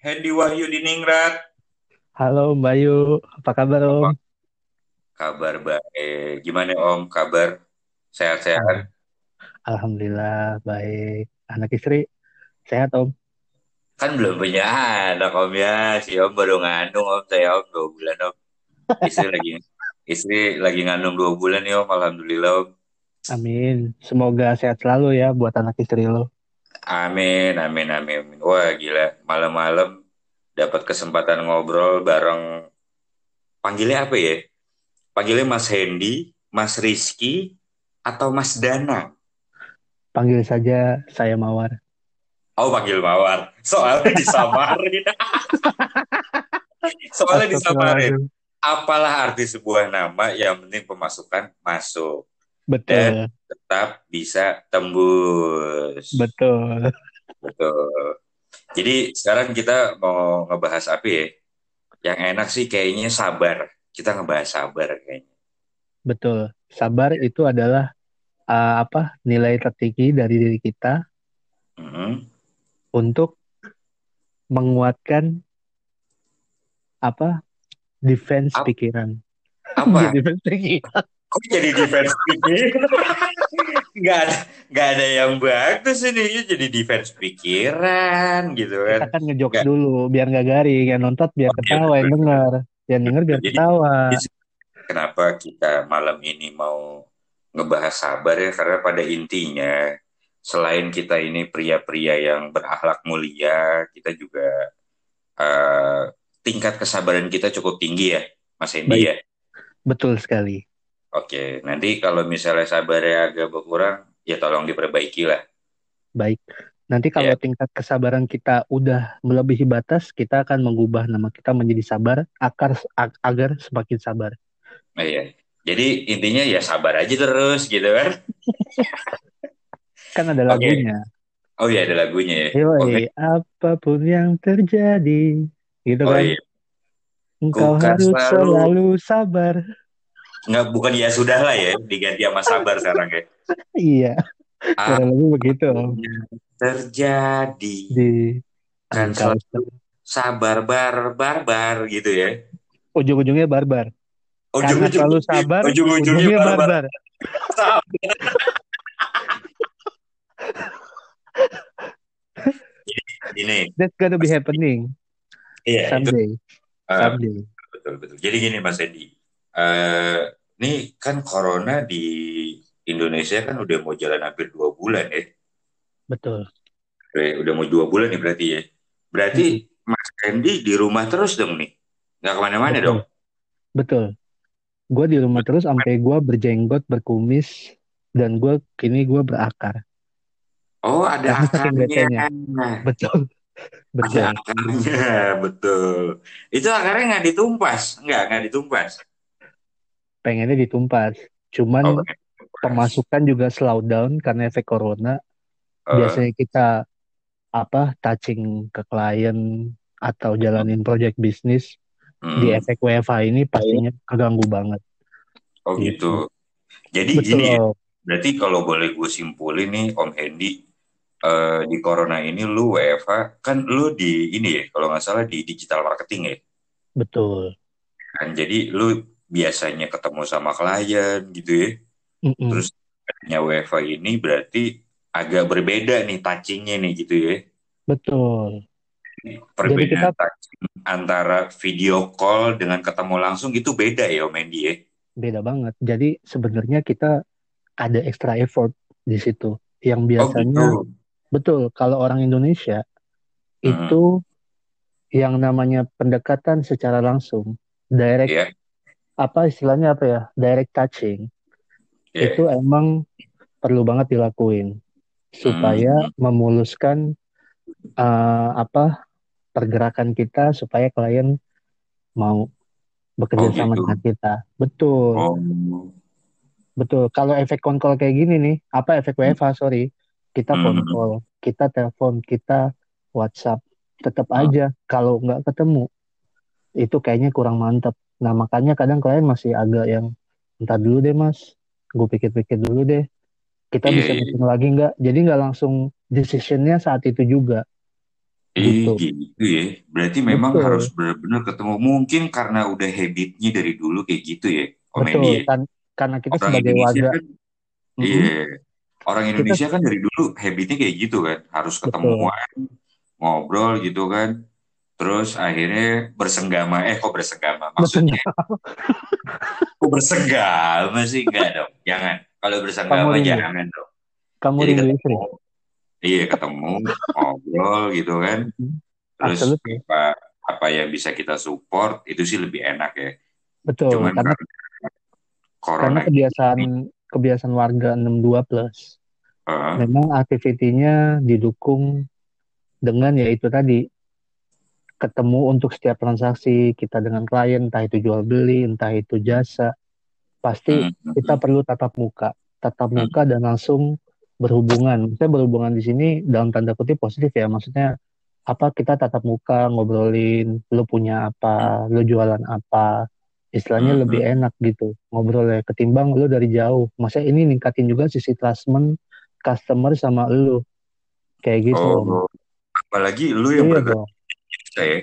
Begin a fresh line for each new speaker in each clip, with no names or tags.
Hendy Wahyu Diningrat.
Halo Mbak Yu, apa kabar Om?
Apa kabar baik? Gimana Om kabar? Sehat-sehat?
Alhamdulillah baik. Anak istri sehat Om?
Kan belum punya anak Om ya. Si Om baru ngandung Om. Saya Om dua bulan Om. Istri lagi istri lagi ngandung dua bulan ya Om. Alhamdulillah Om.
Amin. Semoga sehat selalu ya buat anak istri lo.
Amin, amin, amin, amin. Wah gila, malam-malam dapat kesempatan ngobrol bareng panggilnya apa ya? Panggilnya Mas Hendy, Mas Rizky, atau Mas Dana?
Panggil saja saya Mawar.
Oh panggil Mawar. Soalnya disamarin. Soalnya disamarin. Apalah arti sebuah nama yang penting pemasukan masuk
Betul,
dan tetap bisa tembus.
betul.
Betul. Jadi sekarang kita mau ngebahas apa ya? Yang enak sih kayaknya sabar. Kita ngebahas sabar kayaknya.
Betul. Sabar itu adalah uh, apa? Nilai tertinggi dari diri kita
Mhm.
untuk menguatkan apa? Defense
Ap-
pikiran.
Apa?
defense pikiran.
Kok jadi defense pikir? Nggak ada, nggak ada yang bagus ini. Ya jadi defense pikiran gitu
Kita
kan.
kan ngejokes
Nggak.
dulu biar nggak garing, yang nonton biar ketawa, yang denger, yang denger biar
Jadi
ketawa.
kenapa kita malam ini mau ngebahas sabar ya? Karena pada intinya selain kita ini pria-pria yang berakhlak mulia, kita juga eh, tingkat kesabaran kita cukup tinggi ya, Mas Hendy ya.
betul sekali.
Oke, nanti kalau misalnya sabarnya agak berkurang, ya tolong diperbaiki lah.
Baik. Nanti kalau
Ya,
tingkat kesabaran kita udah melebihi batas, kita akan mengubah nama kita menjadi sabar agar ag- agar semakin sabar.
nah, ya. Jadi intinya ya sabar aja terus gitu kan.
Kan ada lagunya.
Oh iya ada lagunya ya. Oke.
Yoi, apa pun yang terjadi, gitu
Oh
kan?
iya.
Engkau
kan
harus
selalu
selalu sabar.
Nggak bukan ya sudah lah ya diganti sama sabar sekarang ya.
Iya, kurang lebih begitu.
Terjadi
Di
kan selalu sabar bar barbar gitu ya.
ujung-ujungnya barbar. Karena
Ujung-ujung
selalu sabar,
ujung-ujungnya
ujungnya
barbar.
barbar.
Ini
That's gonna be happening
iya itu
someday,
eh,
someday.
betul betul. Jadi gini Mas Edi, eh nih kan corona di Indonesia kan udah mau jalan hampir dua bulan ya.
Betul.
Udah udah mau dua bulan nih berarti ya. Berarti
Mm-mm.
Mas Hendy di rumah terus dong nih, nggak ke mana-mana
Betul,
dong.
betul. Gue di rumah terus sampai gue berjenggot, berkumis, dan gue kini gue berakar.
Oh ada
Karena
akarnya,
betenya. Betul,
ada
betul.
akarnya, betul. Itu akarnya nggak ditumpas, nggak nggak ditumpas.
Pengennya ditumpas.
Oh
Cuman
ditumpas.
pemasukan juga slow down karena efek corona.
Eh,
Biasanya kita apa touching ke klien atau jalanin project bisnis di
hmm.
efek WFH ini pastinya keganggu banget
Oh
gitu.
gitu. Jadi gini ya,
Betul.
berarti kalau boleh gue simpulin nih Om Hendy, eh, di corona ini lu WFH, kan lu di ini ya, kalau nggak salah di digital marketing ya.
Betul.
Kan jadi lu biasanya ketemu sama klien gitu ya. Terus adanya WFH ini berarti agak berbeda nih touchingnya nih gitu ya.
Betul. Jadi
Perbedaan
kita
touching antara video call dengan ketemu langsung itu beda ya Om Hendy ya.
beda banget. Jadi sebenarnya kita ada extra effort di situ. Yang
Oh
biasanya
gitu.
betul kalau orang Indonesia
Hmm.
itu yang namanya pendekatan secara langsung, direct
Iya,
apa istilahnya apa ya? Direct touching
iya.
itu emang perlu banget dilakuin supaya
Hmm.
memuluskan eh, apa pergerakan kita supaya klien mau bekerja
Oh
sama
gitu.
dengan kita. Betul,
Oh.
betul. Kalau efek call kayak gini nih, apa efek WFH, sorry. Kita phone
Hmm.
call, kita telepon, kita WhatsApp, tetap
Hmm.
aja kalau nggak ketemu itu kayaknya kurang mantap. Nah, makanya kadang klien masih agak yang entar dulu deh, Mas. Gue pikir-pikir dulu deh. Kita
Iya,
bisa
iya.
meeting lagi nggak? Jadi nggak langsung decisionnya saat itu juga.
Eh
gitu.
gitu ya. Berarti memang harus
Betul,
benar-benar ketemu. Mungkin karena udah habitnya dari dulu kayak gitu ya, Om
betul.
ya.
Kan karena kita
Orang
sebagai
Indonesia
warga,
kan, iya.
mm-mm,
Orang
kita
Indonesia kan dari dulu habitnya kayak gitu kan. Harus
betul.
ketemuan, ngobrol gitu kan. Terus akhirnya bersenggama. Eh kok bersenggama? Maksudnya kok bersenggama sih? Enggak dong. Jangan. Kalau
Kamu
bersenggama
rindu,
jangan dong.
kamu
Jadi
rindu
ketemu,
istri.
iya ketemu, ngobrol gitu kan.
Mm,
Terus
Absolutely.
apa apa yang bisa kita support itu sih lebih enak ya.
Betul.
Cuman
Karena
karena
kebiasaan
ini,
kebiasaan warga 62 plus.
eh,
Memang aktivitinya didukung dengan yaitu tadi ketemu untuk setiap transaksi kita dengan klien, entah itu jual beli, entah itu jasa, pasti
hmm,
kita perlu tatap muka, tatap
hmm,
muka dan langsung berhubungan. Saya berhubungan di sini dalam tanda kutip positif ya, maksudnya apa kita tatap muka ngobrolin, lu punya apa, lu jualan apa, istilahnya
hmm,
lebih enak gitu ngobrolnya ketimbang lu dari jauh. Masa ini ningkatin juga sisi trustment customer sama lu. Kayak gitu.
Oh, apalagi lu yang
Iya
bergerak jasa ya.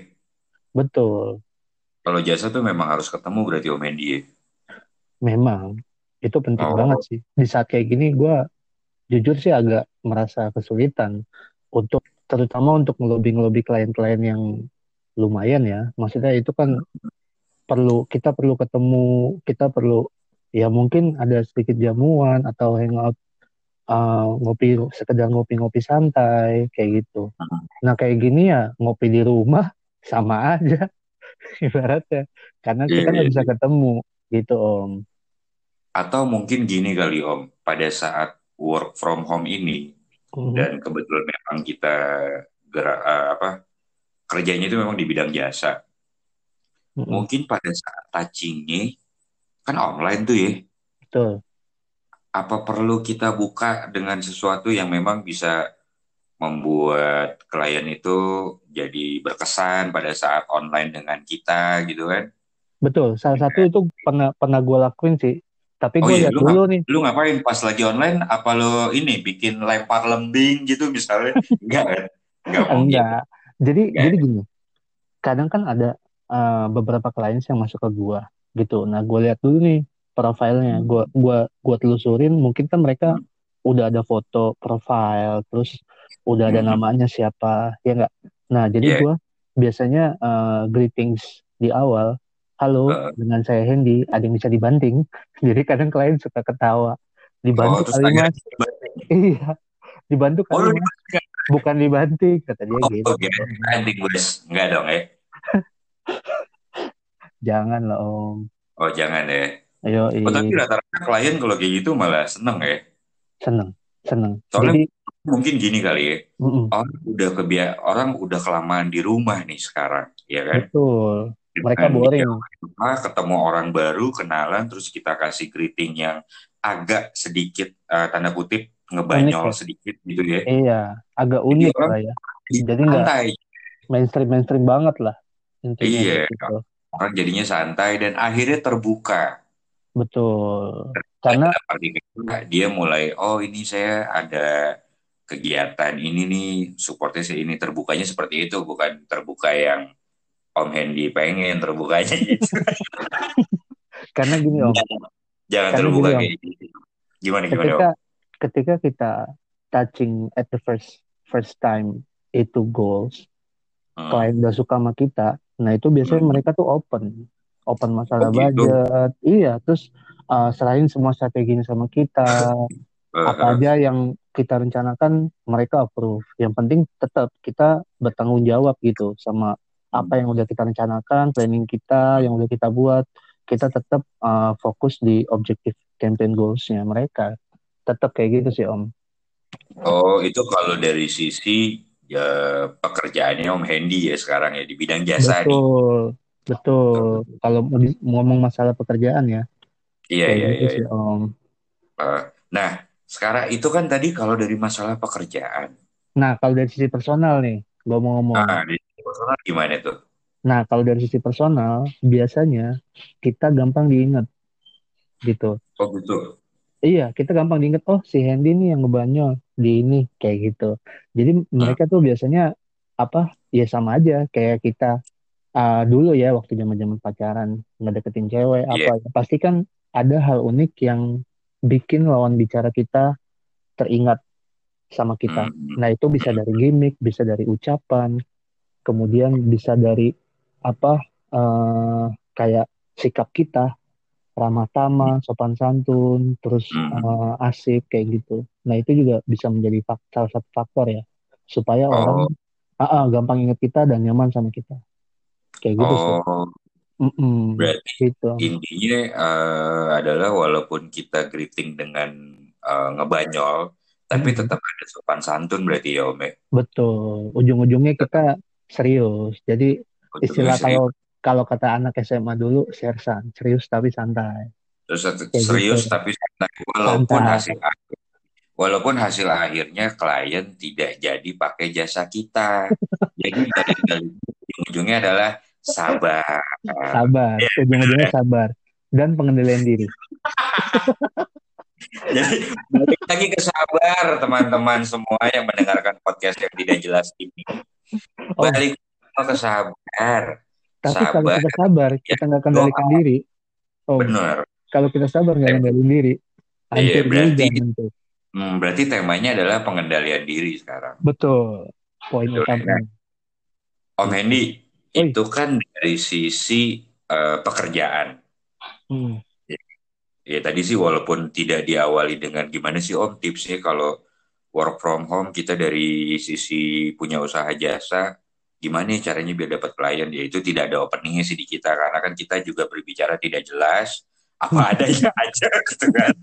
betul.
Kalau jasa tuh memang harus ketemu berarti Om Hendy ya.
Memang itu penting banget
Oh,
sih. Di saat kayak gini gue jujur sih agak merasa kesulitan untuk terutama untuk ngelobi-ngelobi klien-klien yang lumayan ya. Maksudnya itu kan perlu kita perlu ketemu, kita perlu ya mungkin ada sedikit jamuan atau hangout uh, ngopi sekedar ngopi-ngopi santai kayak gitu. Nah kayak gini ya ngopi di rumah sama aja ibaratnya karena
iya,
kita nggak
iya.
bisa
iya.
ketemu gitu Om.
Atau mungkin gini kali Om, pada saat work from home ini
Mhm,
dan kebetulan memang kita gerak eh, apa kerjanya itu memang di bidang jasa.
mhm,
Mungkin pada saat touchingnya kan online tuh ya.
betul.
Apa perlu kita buka dengan sesuatu yang memang bisa membuat klien itu jadi berkesan pada saat online dengan kita gitu kan?
Betul, salah satu itu pernah pernah gue lakuin sih. Tapi
Oh
gue
iya,
lihat
lu
dulu nih,
lu ngapain pas lagi online? Apa lu ini bikin lempar lembing gitu misalnya? Enggak kan? Enggak mungkin.
enggak. Jadi
Enggak.
jadi gini, kadang kan ada uh, beberapa klien yang masuk ke gue gitu. Nah, gue lihat dulu nih profilnya, gue
Hmm.
gua gua telusurin. Mungkin kan mereka udah ada foto profile, terus udah ada
Hmm.
namanya siapa, ya enggak. Nah, jadi
Iya.
gue biasanya uh, greetings di awal. Halo,
Eh,
dengan saya Hendy. Ada yang bisa dibanting? Jadi kadang klien suka ketawa.
oh,
Dibantu
terus
kali mas. Iya, dibantu
oh
kali
lu
mas. Bukan dibanting, kata dia
oh,
gitu.
oke anjing bos. Enggak dong ya.
Jangan lah om.
Oh, jangan ya.
Ayo,
Oh, tapi rata-rata klien kalau kayak gitu malah seneng ya.
seneng, seneng.
Soalnya
Jadi,
mungkin gini kali ya.
mm-mm,
Orang udah kebia orang udah kelamaan di rumah nih sekarang, ya kan?
betul. Mereka boring.
rumah, ketemu orang baru, kenalan, terus kita kasih greeting yang agak sedikit eh, tanda kutip
Unik
ngebanyol
ya.
sedikit gitu ya.
Iya, agak
Jadi
unik
orang
lah ya.
jadi
Jadi nggak
santai.
mainstream-mainstream banget lah. Intinya
Iya,
gitu.
orang jadinya santai dan akhirnya terbuka.
Betul. Karena,
arti kata, dia mulai, oh ini saya ada kegiatan ini nih, supportnya saya ini terbukanya seperti itu, bukan terbuka yang Om Hendy pengen terbukanya gitu.
karena gini om.
Jangan
Karena
terbuka
gini om.
kayak gitu. Gimana gimana Om?
Ketika, ketika kita touching at the first first time itu goals,
Hmm.
klien udah suka sama kita, nah itu biasanya
Hmm.
mereka tuh open, open masalah
Oh gitu.
budget, iya, terus uh, serahin semua strateginya sama kita,
Eh,
apa
eh.
aja yang kita rencanakan mereka approve. Yang penting tetap kita bertanggung jawab gitu sama apa yang udah kita rencanakan, planning kita yang udah kita buat, kita tetap uh, fokus di objektif campaign goalsnya mereka. Tetap kayak gitu sih Om.
Oh itu kalau dari sisi ya pekerjaannya Om Hendy ya sekarang ya di bidang jasa nih.
Betul. Kalau ngomong masalah pekerjaan ya,
Iya iya
gitu
iya.
sih Om.
Eh, Nah sekarang itu kan tadi kalau dari masalah pekerjaan.
Nah, kalau dari sisi personal nih, gue mau ngomong.
Nah di personal gimana tuh?
Nah, kalau dari sisi personal, biasanya kita gampang diingat gitu.
Oh gitu.
Iya, kita gampang diingat, oh si Hendy nih yang ngebanyol di ini, kayak gitu. Jadi
Hmm.
mereka tuh biasanya apa ya sama aja kayak kita uh, dulu ya waktu zaman zaman pacaran ngedeketin cewek
Iya.
apa ya pasti kan ada hal unik yang bikin lawan bicara kita teringat sama kita.
Hmm.
Nah itu bisa dari gimmick, bisa dari ucapan, kemudian bisa dari apa uh, kayak sikap kita ramah tamah, sopan santun, terus
Hmm.
uh, asik kayak gitu. Nah itu juga bisa menjadi fak salah satu faktor ya supaya
Oh.
orang ah, ah, gampang ingat kita dan nyaman sama kita. Kayak gitu sih.
Oh,
Mm-mm,
berarti
gitu.
intinya eh, adalah walaupun kita greeting dengan eh, ngebanyol, tapi
Mm-mm.
tetap ada sopan santun berarti ya Om ya.
Betul. Ujung-ujungnya kita serius. Jadi
Ujungnya
istilah
serius.
kalau kalau kata anak SMA dulu sersan, serius tapi santai.
Terus
Kayak
serius
gitu.
tapi santai. walaupun
Santai.
hasil akhir walaupun hasil akhirnya klien tidak jadi pakai jasa kita. Jadi dari ujungnya adalah sabar.
Sabar.
Ya,
Ujung-ujungnya sabar. Dan pengendalian diri.
Jadi balik lagi ke sabar teman-teman semua yang mendengarkan podcast yang tidak jelas ini.
Oh.
Balik ke sabar.
Tapi kalau
Sabar.
kita sabar,
Ya,
kita nggak kendalikan
doa.
diri. Oh,
Benar.
kalau kita sabar nggak
Eh,
kendalikan diri,
Iya, berarti
juga
hmm, berarti temanya adalah pengendalian diri sekarang.
Betul. Poin
Betul.
utamanya.
Om Hendy. Itu kan dari sisi eh, pekerjaan.
Hmm.
Ya tadi sih walaupun tidak diawali dengan gimana sih Om tipsnya kalau work from home kita dari sisi punya usaha jasa, gimana ya caranya biar dapat klien? Ya itu tidak ada openingnya sih di kita karena kan kita juga berbicara tidak jelas, apa adanya aja gitu kan.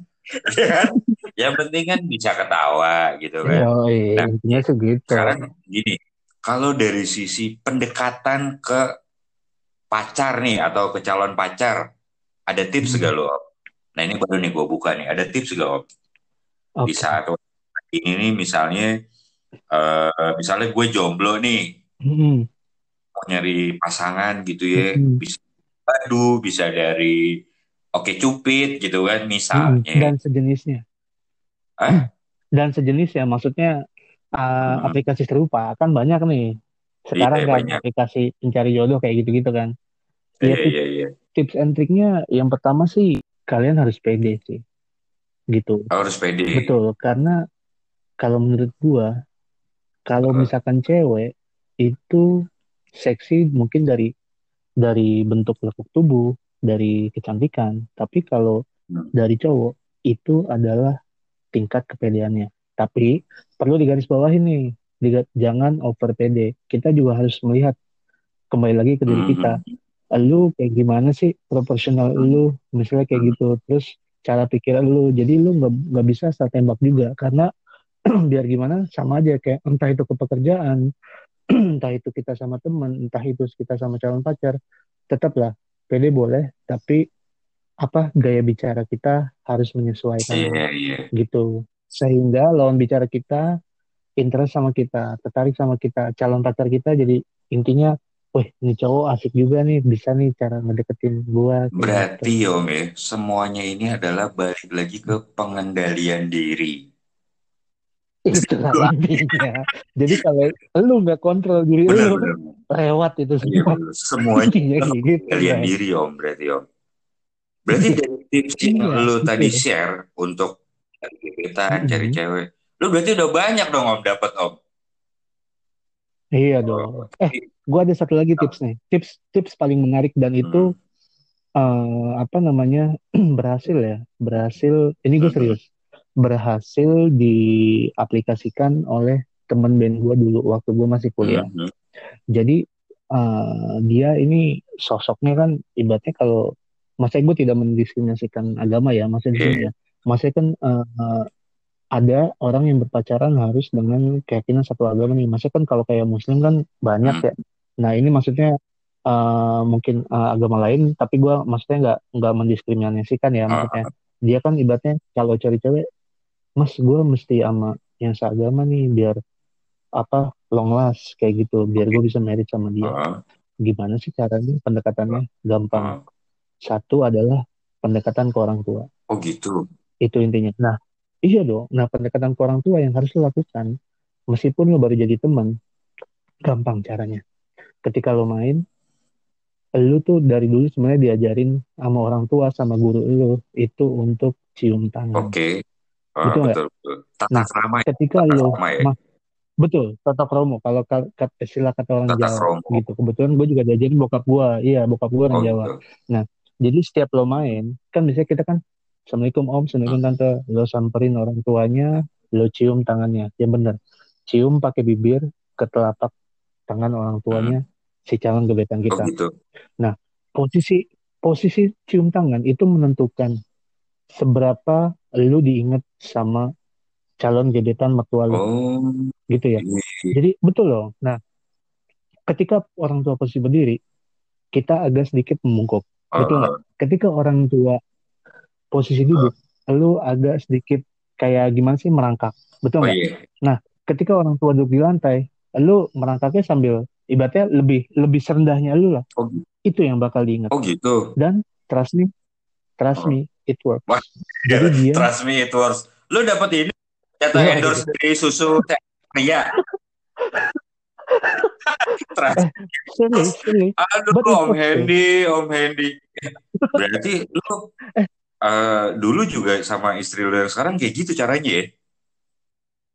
Ya kan? Yang penting kan bisa ketawa gitu kan.
Yoi,
Nah,
intinya segitu.
Sekarang gini, kalau dari sisi pendekatan ke pacar nih atau ke calon pacar, ada tips
Hmm.
gak lo? Nah ini baru nih gue buka nih, ada tips gak Om?
Oke.
Di saat ini nih misalnya, eh, misalnya gue jomblo nih,
Hmm.
mau nyari pasangan gitu ya,
Hmm.
bisa Badu, bisa dari Oke Cupid gitu kan
Hmm.
misalnya.
Dan sejenisnya.
Hah?
Dan sejenisnya, maksudnya uh,
Hmm.
aplikasi serupa kan banyak nih. Sekarang
Iya,
kan
banyak.
aplikasi pencari jodoh kayak gitu-gitu kan. Ya,
Iya,
tips,
iya, iya.
tips and triknya yang pertama sih kalian harus pede sih. Gitu.
Harus pede.
Betul, karena kalau menurut gua, kalau
Heeh.
misalkan cewek itu seksi mungkin dari dari bentuk lekuk tubuh, dari kecantikan, tapi kalau
Hmm.
dari cowok itu adalah tingkat kepedeannya. Tapi perlu digarisbawahi nih, diga- jangan over pede. Kita juga harus melihat kembali lagi ke diri kita.
Mhm.
Lu kayak gimana sih proporsional lu, misalnya kayak gitu. Terus cara pikiran lu, jadi lu nggak nggak bisa asal tembak juga karena biar gimana sama aja kayak entah itu ke pekerjaan, entah itu kita sama teman, entah itu kita sama calon pacar, tetaplah pede boleh, tapi apa gaya bicara kita harus menyesuaikan
Iya, iya.
gitu sehingga lawan bicara kita interest sama kita tertarik sama kita calon pacar kita jadi intinya wih ini cowok asik juga nih bisa nih cara ngedeketin gua
Berarti
gitu.
Om ya, semuanya ini adalah balik lagi ke pengendalian diri.
itulah intinya jadi kalau lu nggak kontrol diri
Benar,
lu
benar.
lewat itu
Iya,
semua
benar. Semuanya
kayak gitu
pengendalian
guys
diri Om, berarti Om. Berarti dari tips yang
iya
lu tadi
betul
share untuk cari gebetan, cari
Mm-mm.
cewek, lu berarti udah banyak dong Om dapat Om.
iya dong. Eh gua ada satu lagi tips nih. Tips tips paling menarik dan itu
hmm,
eh, apa namanya berhasil ya. Berhasil ini gue
hmm,
serius. Berhasil diaplikasikan oleh temen band gue dulu waktu gue masih kuliah.
Hmm, hmm.
jadi eh, dia ini sosoknya kan ibaratnya kalau maksudnya gue tidak mendiskriminasikan agama ya maksudnya di sini
Iya,
ya maksudnya kan eh, eh, ada orang yang berpacaran harus dengan keyakinan satu agama nih. Maksudnya kan kalau kayak muslim kan banyak
hmm,
ya. Nah ini maksudnya eh, mungkin eh, agama lain tapi gue maksudnya nggak nggak mendiskriminasikan ya.
Ah,
maksudnya dia kan ibaratnya kalau cari cewek mas gue mesti sama yang seagama nih biar apa long last kayak gitu biar gue bisa merit sama dia.
Ah,
gimana sih caranya? Pendekatannya gampang.
Ah.
satu adalah pendekatan ke orang tua.
Oh gitu.
Itu intinya nah iya dong nah pendekatan ke orang tua yang harus lo lakukan meskipun lo baru jadi teman gampang caranya. Ketika lo main, lu tuh dari dulu sebenarnya diajarin sama orang tua sama guru lu itu untuk cium tangan.
Oke. Oh,
Betul nggak?
betul, betul. Tata
Nah,
krama ya.
ketika
Tata
lo
krama ya.
ma- betul tata kromo kalau ka- ka- istilah kata orang
Tata
Jawa
kromo.
gitu. Kebetulan gue juga diajarin bokap gue, iya bokap gue orang
Oh,
Jawa.
gitu.
Nah, jadi setiap lo main, kan biasanya kita kan Assalamualaikum Om, Assalamualaikum
Hmm.
Tante, lo samperin orang tuanya, lo cium tangannya, ya bener. Cium pakai bibir ke telapak tangan orang tuanya si calon gebetan
Oh,
kita.
gitu.
Posisi posisi cium tangan itu menentukan seberapa lu diingat sama calon gebetan mertua lu,
Oh,
gitu ya.
iya.
Jadi betul loh. Nah, ketika orang tua posisi berdiri, kita agak sedikit membungkuk. Betul nggak?
Oh,
Ketika orang tua posisi duduk, lu agak sedikit kayak gimana sih merangkak. Betul
oh,
nggak?
iya.
Ketika orang tua duduk di lantai, lu merangkaknya sambil ibaratnya lebih lebih serendahnya lu lah.
Oh, gitu.
Itu yang bakal diingat.
Oh, gitu.
Dan trust me, trust
Oh.
me, it works.
Wah,
Jadi dia
Trust me, it works. Lu dapet ini jatah
Iya,
endorse dari susu pria. Trust.
serius, serius.
Aduh,
But
Om
works,
Hendy, Om Hendy. Berarti lu eh, dulu juga sama istri lu yang sekarang kayak gitu caranya ya?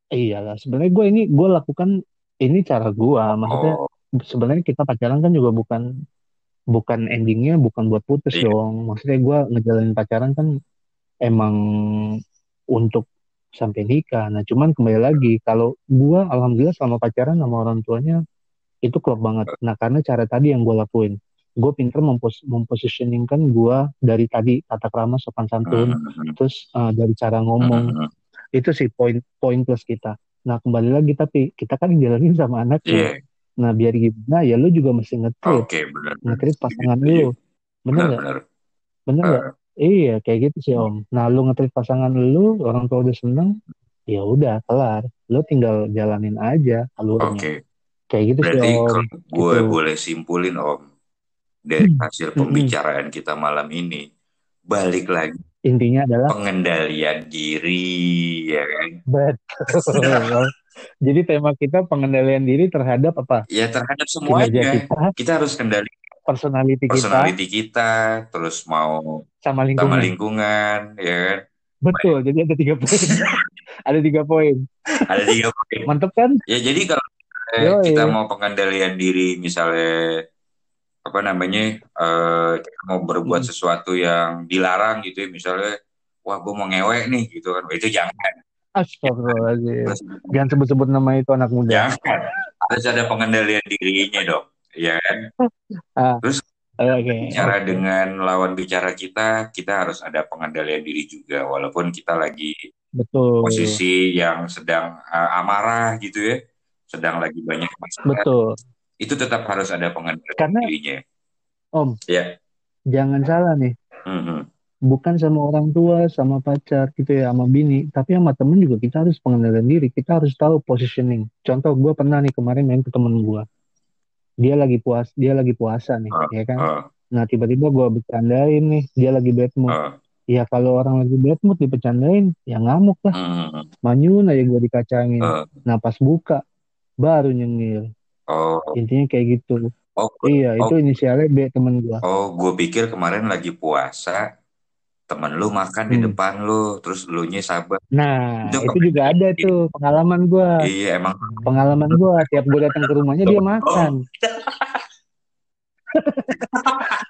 Iyalah, sebenarnya gue ini gue lakukan ini cara gue. Maksudnya
Oh,
sebenarnya kita pacaran kan juga bukan bukan endingnya bukan buat putus
Iya.
dong. Maksudnya gue ngejalanin pacaran kan emang untuk sampai nikah. Nah, cuman kembali lagi kalau gue alhamdulillah selama pacaran sama orang tuanya itu klop banget. Nah, karena cara tadi yang gue lakuin, gue pinter mempos mempositioningkan gue dari tadi tata krama sopan santun,
hmm,
terus uh, dari cara ngomong
hmm,
itu sih poin poin plus kita. Nah kembali lagi tapi kita kan jalanin sama anak
Iya,
Nah biar gimana ya lu juga mesti
benar.
nge-treat pasangan
Setuju.
lu, bener
Benar,
nggak?
benar.
Bener nggak?
Eh,
Iya kayak gitu sih om. Nah lu nge-treat pasangan lu, orang tua udah seneng, ya udah kelar. Lu tinggal jalanin aja alurnya.
Oke.
Kayak gitu sih
Berarti
om.
kalau gue
Gitu.
boleh simpulin Om dari
Hmm,
hasil
mm-mm.
pembicaraan kita malam ini, balik lagi
Intinya adalah
pengendalian diri, ya kan?
betul. Jadi tema kita pengendalian diri terhadap apa?
Ya terhadap semuanya.
kita,
Kita harus kendali
personality kita,
personality kita, terus mau
sama
sama
lingkungan.
lingkungan, ya kan?
Betul. Jadi ada tiga poin. ada tiga poin.
Ada tiga poin.
Mantep kan?
Ya jadi kalau eh,
Yoi.
kita mau pengendalian diri, misalnya apa namanya, kita mau berbuat
Hmm.
sesuatu yang dilarang gitu ya, misalnya, wah gue mau ngewek nih gitu kan, itu jangan.
Astagfirullahaladzim. Jangan sebut-sebut nama itu anak muda.
jangan. Harus ada pengendalian dirinya dong, ya kan?
Ah,
Terus
oke.
bicara
oke.
dengan lawan bicara kita, kita harus ada pengendalian diri juga, walaupun kita lagi
Betul.
posisi yang sedang uh, amarah gitu ya, sedang lagi banyak masalah,
Betul.
Itu tetap harus ada pengendalian
Karena
dirinya.
Om,
Ya,
jangan salah nih.
Mhm.
Bukan sama orang tua, sama pacar gitu ya, sama bini. Tapi sama temen juga kita harus pengendalian diri. Kita harus tahu positioning. Contoh gue pernah nih kemarin main ke temen gue. Dia lagi puas, dia lagi puasa nih,
Uh,
ya kan?
uh,
Nah tiba-tiba gue bercandain nih, dia lagi bad mood.
uh,
Ya kalau orang lagi bad mood dipecandain, ya ngamuk lah.
mhm.
Manyun aja gue dikacangin.
Uh,
Nah pas buka, baru nyengir.
Oh,
Intinya kayak gitu.
oh,
Iya,
oh,
itu inisialnya B temen gua.
oh, gue pikir kemarin lagi puasa, temen lu makan di
Hmm.
depan lu, terus lu nya sabar.
Nah,
Itu
itu juga ada tuh pengalaman gua.
Iya, emang.
Pengalaman gua tiap gua datang ke rumahnya dia makan.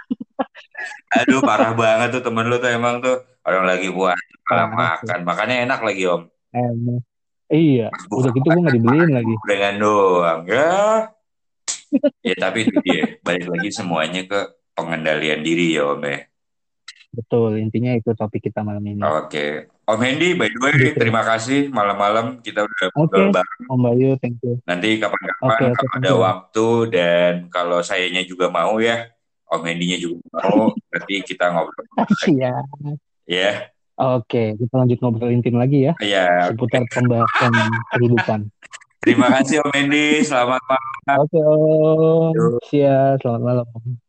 Aduh, parah banget tuh temen lu tuh emang tuh. Orang lagi puasa, malah makan. Makannya enak lagi, Om.
Emang. Iya,
Pas
udah gitu gua nggak dibeliin lagi.
dengan doang. Ya. Ya, tapi itu dia. Balik lagi semuanya ke pengendalian diri ya, Om ya.
Betul, intinya itu topik kita malam ini.
Oke. Om Hendy, by the way,
Gitu.
terima kasih malam-malam kita udah ngobrol bareng.
Om Bayu, thank you.
Nanti kapan-kapan
oke,
kalau
thank
ada waktu dan kalau sayanya juga mau ya, Om Hendy-nya juga mau, berarti kita ngobrol.
Iya.
Ya,
Oke, kita lanjut ngobrol intim lagi ya
ya.
seputar pembahasan kehidupan.
Terima kasih Om Hendy, selamat malam.
Oke, Om. Siap, selamat malam.